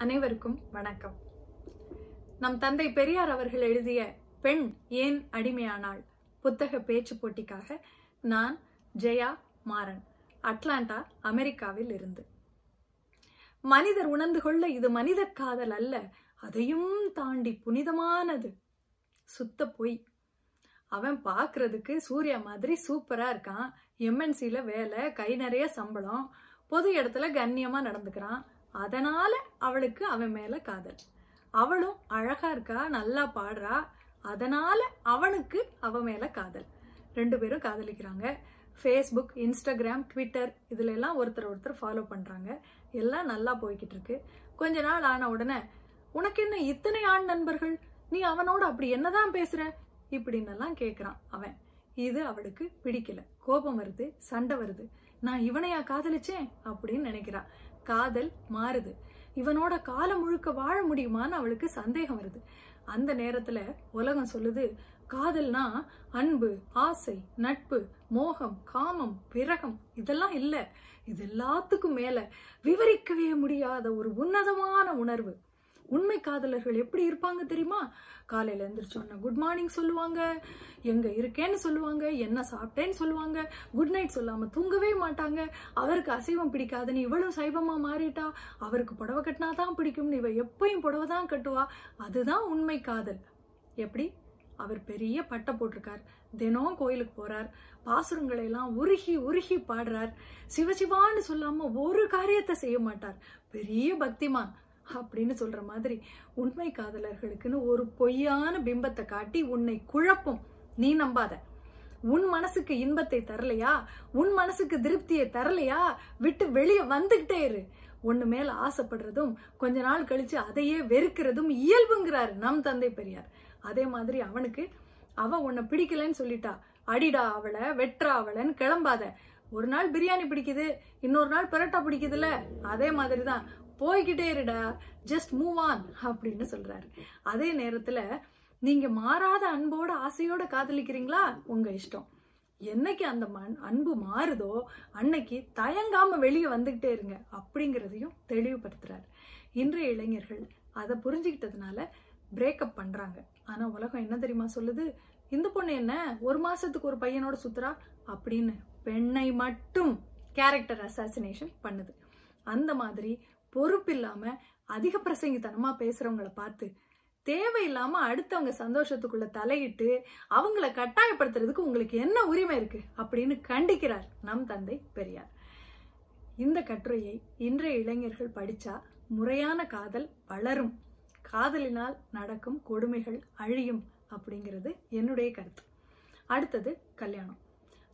அனைவருக்கும் வணக்கம். நம் தந்தை பெரியார் அவர்கள் எழுதிய பெண் ஏன் அடிமையானாள்? புத்தக பேச்சு போட்டிக்காக நான் ஜெயா மாறன் அட்லாண்டா அமெரிக்காவில் இருந்து. மனிதர் உணர்ந்து கொள்ள இது மனித காதல் அல்ல அதையும் தாண்டி புனிதமானது. சுத்த பொய். அவன் பார்க்கறதுக்கு சூர்யா மாதிரி சூப்பரா இருக்கான். எம்என்சியில வேலை கை நிறைய சம்பளம் பொது இடத்துல கண்ணியமா நடந்துக்கிறான். அதனால அவளுக்கு அவன் மேல காதல். அவளும் அழகா இருக்கா நல்லா பாடுறா அதனால அவனுக்கு அவ மேல காதல். ரெண்டு பேரும் காதலிக்கிறாங்க. ஃபேஸ்புக் இன்ஸ்டாகிராம் ட்விட்டர் இதுல எல்லாம் ஒருத்தர் ஒருத்தர் ஃபாலோ பண்றாங்க. எல்லாம் நல்லா போய்கிட்டு இருக்கு. கொஞ்ச நாள் ஆன உடனே உனக்கு என்ன இத்தனை ஆண் நண்பர்கள்? நீ அவனோட அப்படி என்னதான் பேசுற? இப்படின்னு எல்லாம் கேக்குறான் அவன். இது அவளுக்கு பிடிக்கல. கோபம் வருது சண்டை வருது. நான் இவனையா காதலிச்சேன்? அப்படின்னு நினைக்கிறான் காதல் மாறுது. இவனோட காலம் முழுக்க வாழ முடியுமான்னு அவளுக்கு சந்தேகம் வருது. அந்த நேரத்துல உலகம் சொல்லுது காதல்னா அன்பு ஆசை நட்பு மோகம் காமம் விரகம் இதெல்லாம் இல்ல. இது எல்லாத்துக்கும் மேல விவரிக்கவே முடியாத ஒரு உன்னதமான உணர்வு. உண்மை காதலர்கள் எப்படி இருப்பாங்க தெரியுமா? காலையில எந்திரிச்சோன்னா குட் மார்னிங் சொல்லுவாங்க. எங்க இருக்கேன்னு சொல்லுவாங்க. என்ன சாப்பிட்டேன்னு சொல்லுவாங்க. குட் நைட் சொல்லாம தூங்கவே மாட்டாங்க. அவருக்கு அசைவம் பிடிக்காதுன்னு இவ்வளோ சைவமா மாறிட்டா? அவருக்கு புடவை கட்டினா தான் பிடிக்கும்னு இவ எப்பயும் புடவை தான் கட்டுவா. அதுதான் உண்மை காதல். எப்படி? அவர் பெரிய பட்டை போட்டிருக்கார். தினம் கோயிலுக்கு போறார். பாசுரங்களை எல்லாம் உருகி உருகி பாடுறார். சிவசிவான்னு சொல்லாம ஒரு காரியத்தை செய்ய மாட்டார். பெரிய பக்திமான். அப்படின்னு சொல்ற மாதிரி உண்மை காதலர்களுக்குன்னு ஒரு பொய்யான பிம்பத்தை காட்டி உன்னை குழப்பும். நீ நம்பாத. உன் மனசுக்கு இன்பத்தை தரலையா? உன் மனசுக்கு திருப்தியை தரலையா? விட்டு வெளியே வந்துகிட்டே இரு. ஒண்ணு மேல ஆசைப்படுறதும் கொஞ்ச நாள் கழிச்சு அதையே வெறுக்கிறதும் இயல்புங்கிறாரு நம் தந்தை பெரியார். அதே மாதிரி அவனுக்கு அவ உன்னை பிடிக்கலன்னு சொல்லிட்டா. அடிடா அவளை வெற்றா அவளைன்னு கிளம்பாத. ஒரு நாள் பிரியாணி பிடிக்குது இன்னொரு நாள் பரோட்டா பிடிக்குதுல்ல? அதே மாதிரிதான். போய்கிட்டே இருடா ஜஸ்ட் மூவ் ஆன் அப்படின்னு சொல்றாரு. அதே நேரத்துல நீங்க மாறாத அன்போட ஆசையோட காதலிக்கிறீங்களா? உங்க இஷ்டம். என்னைக்கு அந்த மண் அன்பு மாறுதோ அன்னைக்கு தயங்காம வெளியே வந்துகிட்டே இருங்க அப்படிங்கிறதையும் தெளிவுபடுத்துறாரு. இன்றைய இளைஞர்கள் அதை புரிஞ்சுக்கிட்டதுனால பிரேக்கப் பண்றாங்க. ஆனா உலகம் என்ன தெரியுமா சொல்லுது? இந்த பொண்ணு என்ன ஒரு மாசத்துக்கு ஒரு பையனோட சுத்துறா? அப்படின்னு பெண்ணை மட்டும் கேரக்டர் அசாசினேஷன் பண்ணுது. அந்த மாதிரி பொறுப்பில்லாம அதிக பிரசங்கித்தனமா பேசுறவங்களை பார்த்து தேவையில்லாம அடுத்தவங்க சந்தோஷத்துக்குள்ள தலையிட்டு அவங்கள கட்டாயப்படுத்துறதுக்கு உங்களுக்கு என்ன உரிமை இருக்கு அப்படின்னு கண்டிக்கிறார் நம் தந்தை பெரியார். இந்த கட்டுரையை இன்றைய இளைஞர்கள் படிச்சா முறையான காதல் வளரும். காதலினால் நடக்கும் கொடுமைகள் அழியும் அப்படிங்கிறது என்னுடைய கருத்து. அடுத்தது கல்யாணம்.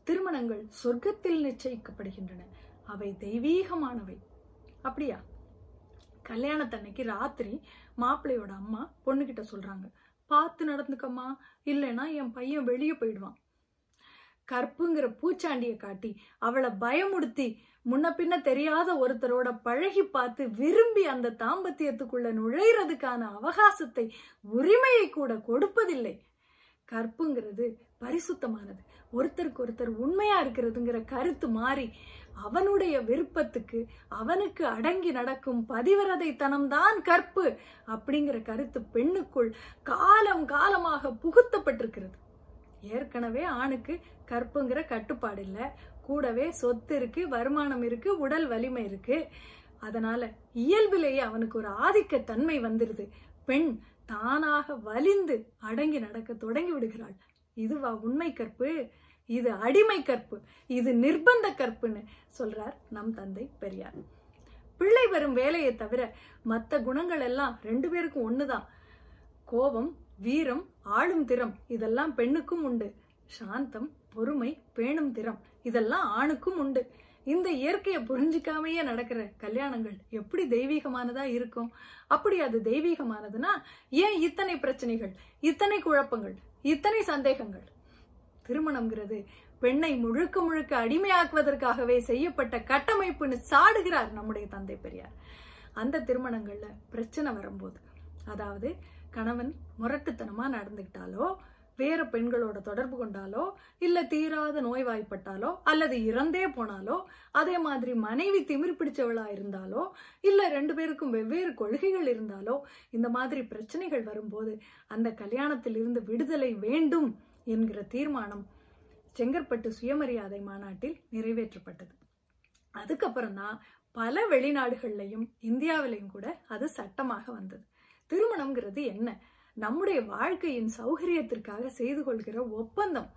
திருமணங்கள் சொர்க்கத்தில் நிச்சயிக்கப்படுகின்றன. அவை தெய்வீகமானவை. அப்படியா? கல்யாணத்தன்னைக்கு ராத்திரி மாப்பிள்ளையோட அம்மா பொண்ணுக்கிட்ட சொல்றாங்க பார்த்து நடந்துக்கம்மா இல்லைன்னா என் பையன் வெளியே போயிடுவான். கற்புங்கிற பூச்சாண்டியை காட்டி அவளை பயமுடுத்தி முன்ன பின்ன தெரியாத ஒருத்தரோட பழகி பார்த்து விரும்பி அந்த தாம்பத்தியத்துக்குள்ள நுழைறதுக்கான அவகாசத்தை உரிமையை கூட கொடுப்பதில்லை. கற்புங்கிறது பரிசுத்தமானது. ஒருத்தருக்கு ஒருத்தர் உண்மையா இருக்கிறதுங்கிற கருத்து மாறி அவனுடைய விருப்பத்துக்கு அவனுக்கு அடங்கி நடக்கும் பதிவிரதைத்தனம்தான் கற்பு அப்படிங்கிற கருத்து பெண்ணுக்குள் காலம் காலமாக புகுத்தப்பட்டிருக்கிறது. ஏற்கனவே ஆணுக்கு கற்புங்கிற கட்டுப்பாடு இல்லை. கூடவே சொத்து இருக்கு வருமானம் இருக்கு உடல் வலிமை இருக்கு. அதனால இயல்பிலேயே அவனுக்கு ஒரு ஆதிக்க தன்மை வந்துருது. பெண் தானாக வலிந்து அடங்கி நடக்க தொடங்கி விடுகிறாள். இதுவா உண்மை கற்பு? இது அடிமை கற்பு. இது நிர்பந்த கற்புன்னு சொல்றார் நம் தந்தை பெரியார். பிள்ளை வரும் வேலையை தவிர மற்ற குணங்கள் எல்லாம் ரெண்டு பேருக்கும் ஒண்ணுதான். கோபம் வீரம் ஆளும் திறம் இதெல்லாம் பெண்ணுக்கும் உண்டு. சாந்தம் பொறுமை பேணும் திறம் இதெல்லாம் ஆணுக்கும் உண்டு. இந்த இயற்கையை புரிஞ்சிக்காமையே நடக்கிற கல்யாணங்கள் எப்படி தெய்வீகமானதா இருக்கும்? அப்படி அது தெய்வீகமானதுன்னா ஏன் இத்தனை பிரச்சனைகள் இத்தனை குழப்பங்கள் இத்தனை சந்தேகங்கள்? திருமணம்ங்கிறது பெண்ணை முழுக்க முழுக்க அடிமையாக்குவதற்காகவே செய்யப்பட்ட கட்டமைப்புன்னு சாடுகிறார் நம்முடைய தந்தை பெரியார். அந்த திருமணங்கள்ல பிரச்சனை வரும்போது அதாவது கணவன் முரட்டுத்தனமா நடந்துக்கிட்டாலோ வேற பெண்களோட தொடர்பு கொண்டாலோ இல்ல தீராத நோய்வாய்ப்பட்டாலோ அல்லது இறந்தே போனாலோ அதே மாதிரி மனைவி திமிர் பிடிச்சவளா இருந்தாலோ இல்ல ரெண்டு பேருக்கும் வெவ்வேறு கொள்கைகள் இருந்தாலோ இந்த மாதிரி பிரச்சனைகள் வரும்போது அந்த கல்யாணத்தில் இருந்து விடுதலை வேண்டும் என்கிற தீர்மானம் செங்கற்பட்டு சுயமரியாதை மாநாட்டில் நிறைவேற்றப்பட்டது. அதுக்கப்புறம் தான் பல வெளிநாடுகள்லையும் இந்தியாவிலையும் கூட அது சட்டமாக வந்தது. திருமணம்ங்கிறது என்ன? நம்முடைய வாழ்க்கையின் சௌகரியத்திற்காக செய்து கொள்கிற ஒப்பந்தம்.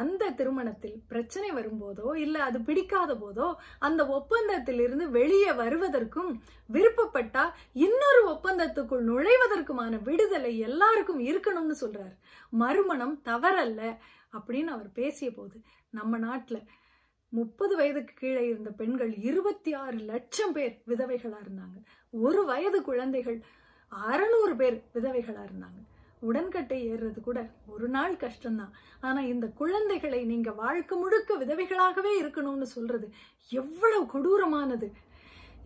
அந்த திருமணத்தில் பிரச்சனை வரும்போதோ இல்ல அது பிடிக்காத போதோ அந்த ஒப்பந்தத்திலிருந்து வெளியே வருவதற்கும் விருப்பப்பட்டா இன்னொரு ஒப்பந்தத்துக்குள் நுழைவதற்குமான விடுதலை எல்லாருக்கும் இருக்கணும்னு சொல்றார். மறுமணம் தவறல்ல அப்படின்னு அவர் பேசிய போது நம்ம நாட்டுல முப்பது வயதுக்கு கீழே இருந்த பெண்கள் இருபத்தி ஆறு லட்சம் பேர் விதவைகளா இருந்தாங்க. ஒரு வயது குழந்தைகள் அறநூறு பேர் விதவைகளா இருந்தாங்க. உடன்கட்டை ஏறுறது கூட ஒரு நாள் கஷ்டம்தான். ஆனா இந்த குழந்தைகளை நீங்க வாழ்க்கை முழுக்க விதவைகளாகவே இருக்கணும்னு சொல்றது எவ்வளவு கொடூரமானது.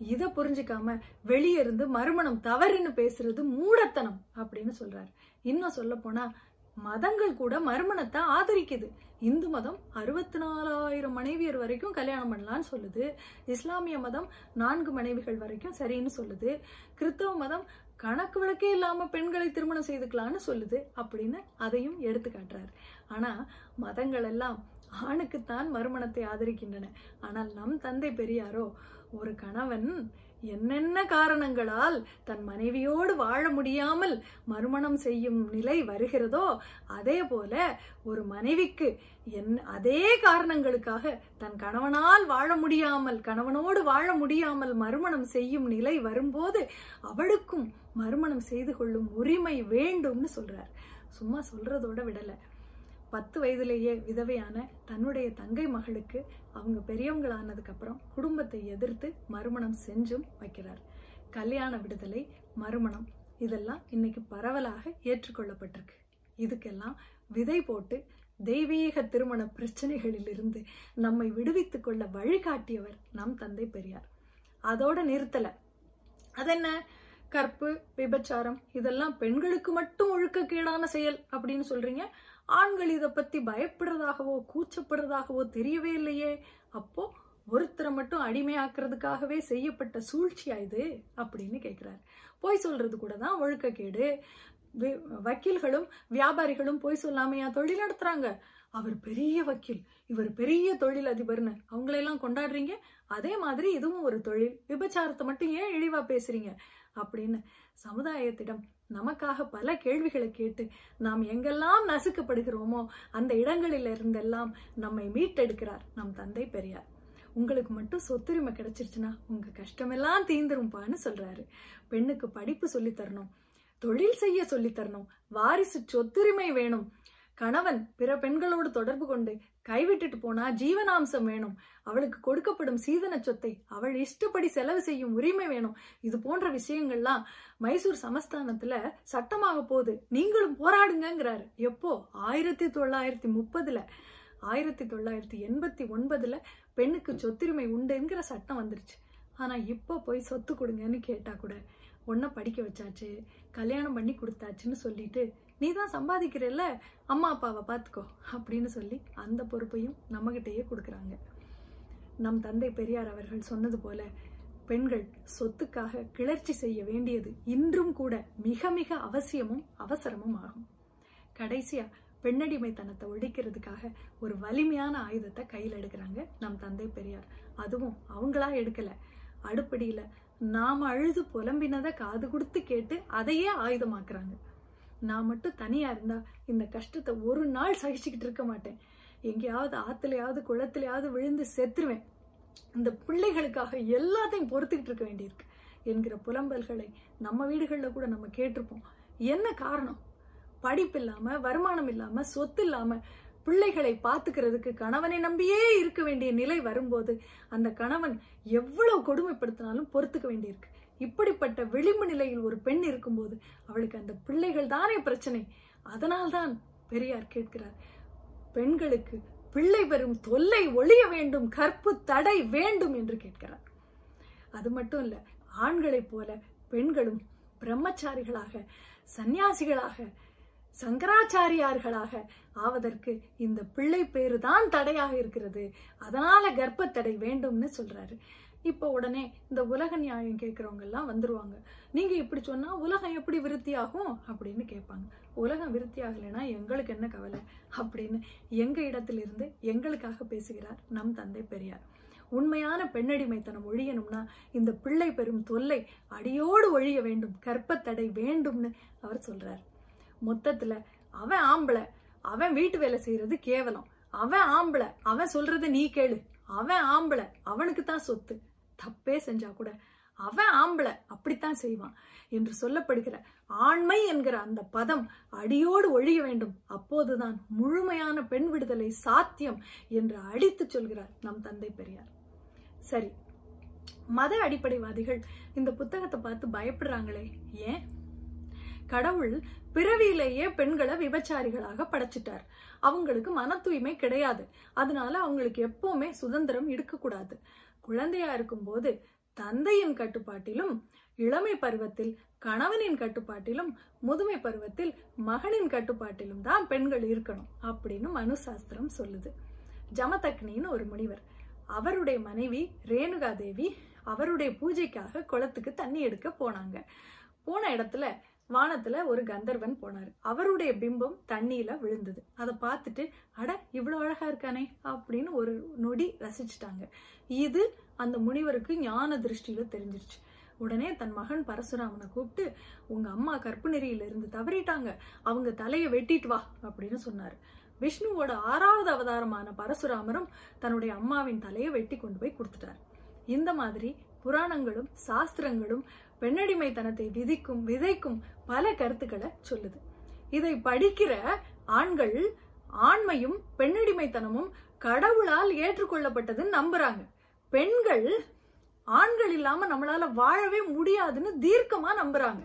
இதை புரிஞ்சுக்காம வெளியே இருந்து மறுமணம் தவறுன்னு பேசுறது மூடத்தனம் அப்படின்னு சொல்றாரு. இன்னும் சொல்ல போனா மதங்கள் கூட மறுமணத்தை ஆதரிக்குது. இந்து மதம் அறுபத்தி நாலாயிரம் மனைவியர் வரைக்கும் கல்யாணம் பண்ணலாம்னு சொல்லுது. இஸ்லாமிய மதம் நான்கு மனைவிகள் வரைக்கும் சரின்னு சொல்லுது. கிறிஸ்தவ மதம் கணக்கு விளக்கே இல்லாம பெண்களை திருமணம் செய்துக்கலாம்னு சொல்லுது அப்படின்னு அதையும் எடுத்து காட்டுறாரு. ஆனா மதங்கள் எல்லாம் ஆணுக்குத்தான் மறுமணத்தை ஆதரிக்கின்றன. ஆனால் நம் தந்தை பெரியாரோ ஒரு கணவன் என்னென்ன காரணங்களால் தன் மனைவியோடு வாழ முடியாமல் மறுமணம் செய்யும் நிலை வருகிறதோ அதே போல ஒரு மனைவிக்கு என் அதே காரணங்களுக்காக தன் கணவனால் வாழ முடியாமல் கணவனோடு வாழ முடியாமல் மறுமணம் செய்யும் நிலை வரும்போது அவளுக்கும் மறுமணம் செய்து கொள்ளும் உரிமை வேண்டும்னு சொல்றார். சும்மா சொல்றதோட விடலை. பத்து வயதிலேயே விதவையான தன்னுடைய தங்கை மகளுக்கு அவங்க பெரியவங்களானதுக்கப்புறம் குடும்பத்தை எதிர்த்து மறுமணம் செஞ்சும் வைக்கிறார். கல்யாண விடுதலை மறுமணம் இதெல்லாம் இன்னைக்கு பரவலாக ஏற்றுக்கொள்ளப்பட்டிருக்கு. இதுக்கெல்லாம் விதை போட்டு தெய்வீக திருமண பிரச்சனைகளிலிருந்து நம்மை விடுவித்துக் கொள்ள வழிகாட்டியவர் நம் தந்தை பெரியார். அதோட நிறுத்தல. அதென்ன? கற்பு விபச்சாரம் இதெல்லாம் பெண்களுக்கு மட்டும் ஒழுக்கக்கேடான செயல் அப்படின்னு சொல்றீங்க. ஆண்கள் இதை பத்தி பயப்படுறதாகவோ கூச்சப்படுறதாகவோ தெரியவே இல்லையே. அப்போ ஒருத்தரை மட்டும் அடிமையாக்குறதுக்காகவே செய்யப்பட்ட சூழ்ச்சியா இது? அப்படின்னு கேட்கிறார் பொய் சொல்றது கூட தான் ஒழுக்கக்கேடு வி- வக்கீல்களும் வியாபாரிகளும் பொய் சொல்லாமையா தொழில் நடத்துறாங்க. அவர் பெரிய வக்கீல். இவர் பெரிய தொழில் அதிபர்னு அவங்களையெல்லாம் கொண்டாடுறீங்க. அதே மாதிரி இதுவும் ஒரு தொழில். விபச்சாரத்தை மட்டும் ஏன் இழிவா பேசுறீங்க? அப்படின்னு சமுதாயத்திடம் நமக்காக பல கேள்விகளை கேட்டு நாம் எங்கெல்லாம் நசுக்கப்படுகிறோமோ அந்த இடங்களில் இருந்தெல்லாம் நம்மை மீட்டெடுக்கிறார் நம் தந்தை பெரியார். உங்களுக்கு மட்டும் சொத்துரிமை கிடைச்சிருச்சுன்னா உங்க கஷ்டமெல்லாம் தீந்துரும்பான்னு சொல்றாரு. பெண்ணுக்கு படிப்பு சொல்லித்தரணும் தொழில் செய்ய சொல்லித் தரணும் வாரிசு சொத்துரிமை வேணும். கணவன் பிற பெண்களோடு தொடர்பு கொண்டு கைவிட்டுட்டு போனா ஜீவனாம்சம் வேணும். அவளுக்கு கொடுக்கப்படும் சீதன சொத்தை அவள் இஷ்டப்படி செலவு செய்யும் உரிமை வேணும். இது போன்ற விஷயங்கள்லாம் மைசூர் சமஸ்தானத்துல சட்டமாக போகுது. நீங்களும் போராடுங்கிறாரு எப்போ? ஆயிரத்தி தொள்ளாயிரத்தி முப்பதுல. ஆயிரத்தி தொள்ளாயிரத்தி எண்பத்தி ஒன்பதுல பெண்ணுக்கு சொத்துரிமை உண்டுங்கிற சட்டம் வந்துருச்சு. ஆனா இப்போ போய் சொத்து கொடுங்கன்னு கேட்டா கூட ஒன்ன படிக்க வச்சாச்சு கல்யாணம் பண்ணி கொடுத்தாச்சுன்னு சொல்லிட்டு நீ தான் சம்பாதிக்கிறல்ல அம்மா அப்பாவை பார்த்துக்கோ அப்படின்னு சொல்லி அந்த பொறுப்பையும் நம்மகிட்டயே கொடுக்குறாங்க. நம் தந்தை பெரியார் அவர்கள் சொன்னது போல பெண்கள் சொத்துக்காக கிளர்ச்சி செய்ய வேண்டியது இன்றும் கூட மிக மிக அவசியமும் அவசரமும் ஆகும். கடைசியா பெண்ணடிமைத்தனத்தை ஒழிக்கிறதுக்காக ஒரு வலிமையான ஆயுதத்தை கையில் எடுக்கிறாங்க நம் தந்தை பெரியார். அதுவும் அவங்களா எடுக்கல. அடுப்படியில நாம அழுது புலம்பினதை காது கொடுத்து கேட்டு அதையே ஆயுதமாக்குறாங்க. நான் மட்டும் தனியாக இருந்தால் இந்த கஷ்டத்தை ஒரு நாள் சகிச்சுக்கிட்டு இருக்க மாட்டேன். எங்கேயாவது ஆற்றுலையாவது குளத்துலையாவது விழுந்து செத்துருவேன். இந்த பிள்ளைகளுக்காக எல்லாத்தையும் பொறுத்துக்கிட்டு இருக்க வேண்டியிருக்கு என்கிற புலம்பல்களை நம்ம வீடுகளில் கூட நம்ம கேட்டிருப்போம். என்ன காரணம்? படிப்பு இல்லாமல் வருமானம் இல்லாமல் சொத்து இல்லாமல் பிள்ளைகளை பார்த்துக்கிறதுக்கு கணவனை நம்பியே இருக்க வேண்டிய நிலை வரும்போது அந்த கணவன் எவ்வளவு கொடுமைப்படுத்தினாலும் பொறுத்துக்க வேண்டியிருக்கு. இப்படிப்பட்ட விளிம்பு நிலையில் ஒரு பெண் இருக்கும்போது அவளுக்கு அந்த பிள்ளைகள் தானே பிரச்சனை. அதனால்தான் பெரியார் கேட்கிறார் பெண்களுக்கு பிள்ளை பெறும் தொல்லை ஒழிய வேண்டும் கற்பு தடை வேண்டும் என்று கேட்கிறார். அது மட்டும் இல்ல ஆண்களைப் போல பெண்களும் பிரம்மச்சாரிகளாக சந்நியாசிகளாக சங்கராச்சாரியார்களாக ஆவதற்கு இந்த பிள்ளை பேரு தான் தடையாக இருக்கிறது. அதனால கர்ப்பத்தடை வேண்டும்னு சொல்றாரு. இப்போ உடனே இந்த உலக நியாயம் கேட்குறவங்க எல்லாம் வந்துருவாங்க. நீங்க இப்படி சொன்னா உலகம் எப்படி விருத்தி ஆகும் அப்படின்னு கேட்பாங்க. உலகம் விருத்தி ஆகலைன்னா எங்களுக்கு என்ன கவலை? அப்படின்னு எங்க இடத்திலிருந்து எங்களுக்காக பேசுகிறார் நம் தந்தை பெரியார். உண்மையான பெண்ணடிமைத்தனம் ஒழியணும்னா இந்த பிள்ளை பெறும் தொல்லை அடியோடு ஒழிய வேண்டும் கற்பத்தடை வேண்டும்னு அவர் சொல்றார். மொத்தத்துல அவன் ஆம்பளை அவன் வீட்டு வேலை செய்யறது கேவலம். அவன் ஆம்பளை அவன் சொல்றத நீ கேளு. அவன் ஆம்பளை அவனுக்கு தான் சொத்து. தப்பே செஞ்சா கூட அவன் ஆம்பளை அப்படித்தான் செய்வான் என்று சொல்லப்படுகிற ஆண்மை என்கிற அந்த பதம் அடியோடு ஒழிய வேண்டும். அப்போதுதான் முழுமையான பெண் விடுதலை சாத்தியம் என்று அடித்து சொல்கிறார் நம் தந்தை பெரியார். சரி மத அடிப்படைவாதிகள் இந்த புத்தகத்தை பார்த்து பயப்படுறாங்களே ஏன்? கடவுள் பிறவியிலேயே பெண்களை விபச்சாரிகளாக படைச்சிட்டார். அவங்களுக்கு மன தூய்மை கிடையாது. அதனால அவங்களுக்கு எப்பவுமே சுதந்திரம் இருக்கக்கூடாது. குழந்தையா இருக்கும்போது தந்தையின் கட்டுப்பாட்டிலும் இளமை பருவத்தில் கணவனின் கட்டுப்பாட்டிலும் முதுமை பருவத்தில் மகனின் கட்டுப்பாட்டிலும் தான் பெண்கள் இருக்கணும் அப்படின்னு மனு சாஸ்திரம் சொல்லுது. ஜமதக்னின்னு ஒரு முனிவர். அவருடைய மனைவி ரேணுகா தேவி அவருடைய பூஜைக்காக குளத்துக்கு தண்ணி எடுக்க போனாங்க. போன இடத்துல வானத்துல ஒரு கந்தர்வன் போனார். அவருடைய பிம்பம் தண்ணியில விழுந்தது. அதை பார்த்துட்டு அட இவ்வளவு அழகா இருக்கானே அப்படின்னு ஒரு நொடி ரசிச்சுட்டாங்க. இது அந்த முனிவருக்கு ஞான திருஷ்டியில தெரிஞ்சிருச்சு. உடனே தன் மகன் பரசுராமனை கூப்பிட்டு உங்க அம்மா கற்புநெறியில இருந்து தவறிட்டாங்க. அவங்க தலையை வெட்டிட்டு வா அப்படின்னு சொன்னாரு. விஷ்ணுவோட ஆறாவது அவதாரமான பரசுராமரும் தன்னுடைய அம்மாவின் தலையை வெட்டி கொண்டு போய் கொடுத்துட்டார். இந்த மாதிரி புராணங்களும் சாஸ்திரங்களும் பெண்ணடிமைத்தனத்தை விதிக்கும் விதைக்கும் பல கருத்துக்களை சொல்லுது. இதை படிக்கிற ஆண்கள் ஆண்மையும் பெண்ணடிமைத்தனமும் கடவுளால் ஏற்றுக்கொள்ளப்பட்டதுன்னு நம்புறாங்க. பெண்கள் ஆண்கள் இல்லாம நம்மளால வாழவே முடியாதுன்னு தீர்க்கமா நம்புறாங்க.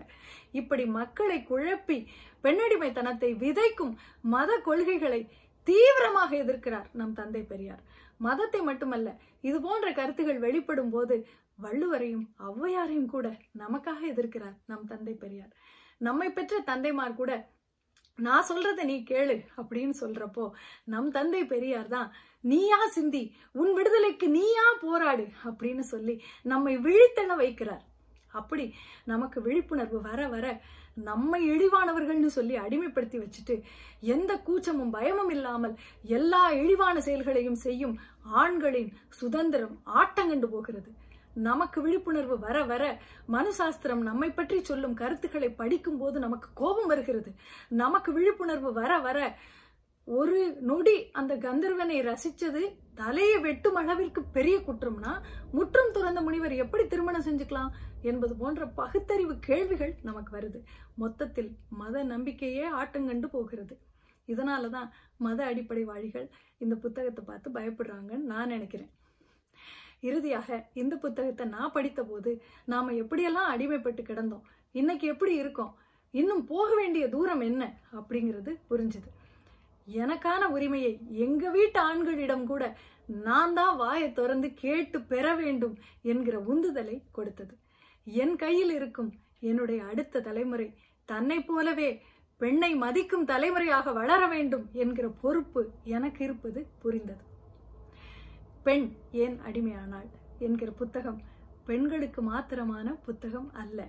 இப்படி மக்களை குழப்பி பெண்ணடிமைத்தனத்தை விதைக்கும் மத கொள்கைகளை தீவிரமாக எதிர்க்கிறார் நம் தந்தை பெரியார். மதத்தை மட்டுமல்ல இது போன்ற கருத்துகள் வெளிப்படும் போது வள்ளுவரையும் ஔவையாரையும் கூட நமக்காக எதிர்க்கிறார் நம் தந்தை பெரியார். நம்மை பெற்ற தந்தைமார் கூட நான் சொல்றத நீ கேளு அப்படின்னு சொல்றப்போ நம் தந்தை பெரியார் தான் நீயா சிந்தி உன் விடுதலைக்கு நீயா போராடு அப்படின்னு சொல்லி நம்மை விழித்தெழ வைக்கிறார். அப்படி நமக்கு விழிப்புணர்வு வர வர நம்மை இழிவானவர்கள்னு சொல்லி அடிமைப்படுத்தி வச்சுட்டு எந்த கூச்சமும் பயமும் இல்லாமல் எல்லா இழிவான செயல்களையும் செய்யும் ஆண்களின் சுதந்திரம் ஆட்டங்கண்டு போகிறது. நமக்கு விழிப்புணர்வு வர வர மனுசாஸ்திரம் நம்மை பற்றி சொல்லும் கருத்துக்களை படிக்கும் போது நமக்கு கோபம் வருகிறது. நமக்கு விழிப்புணர்வு வர வர ஒரு நொடி அந்த கந்தர்வனை ரசிச்சது தலையை வெட்டும் அளவிற்கு பெரிய குற்றம்னா முற்றம் துறந்த முனிவர் எப்படி திருமணம் செஞ்சுக்கலாம் என்பது போன்ற பகுத்தறிவு கேள்விகள் நமக்கு வருது. மொத்தத்தில் மத நம்பிக்கையே ஆட்டங்கண்டு போகிறது. இதனாலதான் மத அடிப்படை வாழிகள் இந்த புத்தகத்தை பார்த்து பயப்படுறாங்கன்னு நான் நினைக்கிறேன். இறுதியாக இந்த புத்தகத்தை நான் படித்த போது நாம எப்படியெல்லாம் அடிமைப்பட்டு கிடந்தோம்? இன்னைக்கு எப்படி இருக்கோம்? இன்னும் போக வேண்டிய தூரம் என்ன? அப்படிங்கிறது புரிஞ்சுது. எனக்கான உரிமையை எங்க வீட்டு ஆண்களிடம் கூட நான் தான் வாயை திறந்து கேட்டு பெற வேண்டும் என்கிற உந்துதலை கொடுத்தது. என் கையில் இருக்கும் என்னுடைய அடுத்த தலைமுறை தன்னை போலவே பெண்ணை மதிக்கும் தலைமுறையாக வளர வேண்டும் என்கிற பொறுப்பு எனக்கு இருப்பது புரிந்தது. பெண் ஏன் அடிமையானாள் என்கிற புத்தகம் பெண்களுக்கு மாத்திரமான புத்தகம் அல்ல.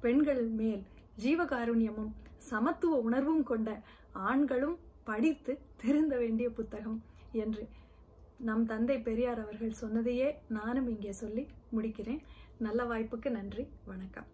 பெண்கள் மேல் ஜீவகாருண்யமும் சமத்துவ உணர்வும் கொண்ட ஆண்களும் படித்து திருந்த வேண்டிய புத்தகம் என்று நம் தந்தை பெரியார் அவர்கள் சொன்னதையே நானும் இங்கே சொல்லி முடிக்கிறேன். நல்ல வாய்ப்புக்கு நன்றி. வணக்கம்.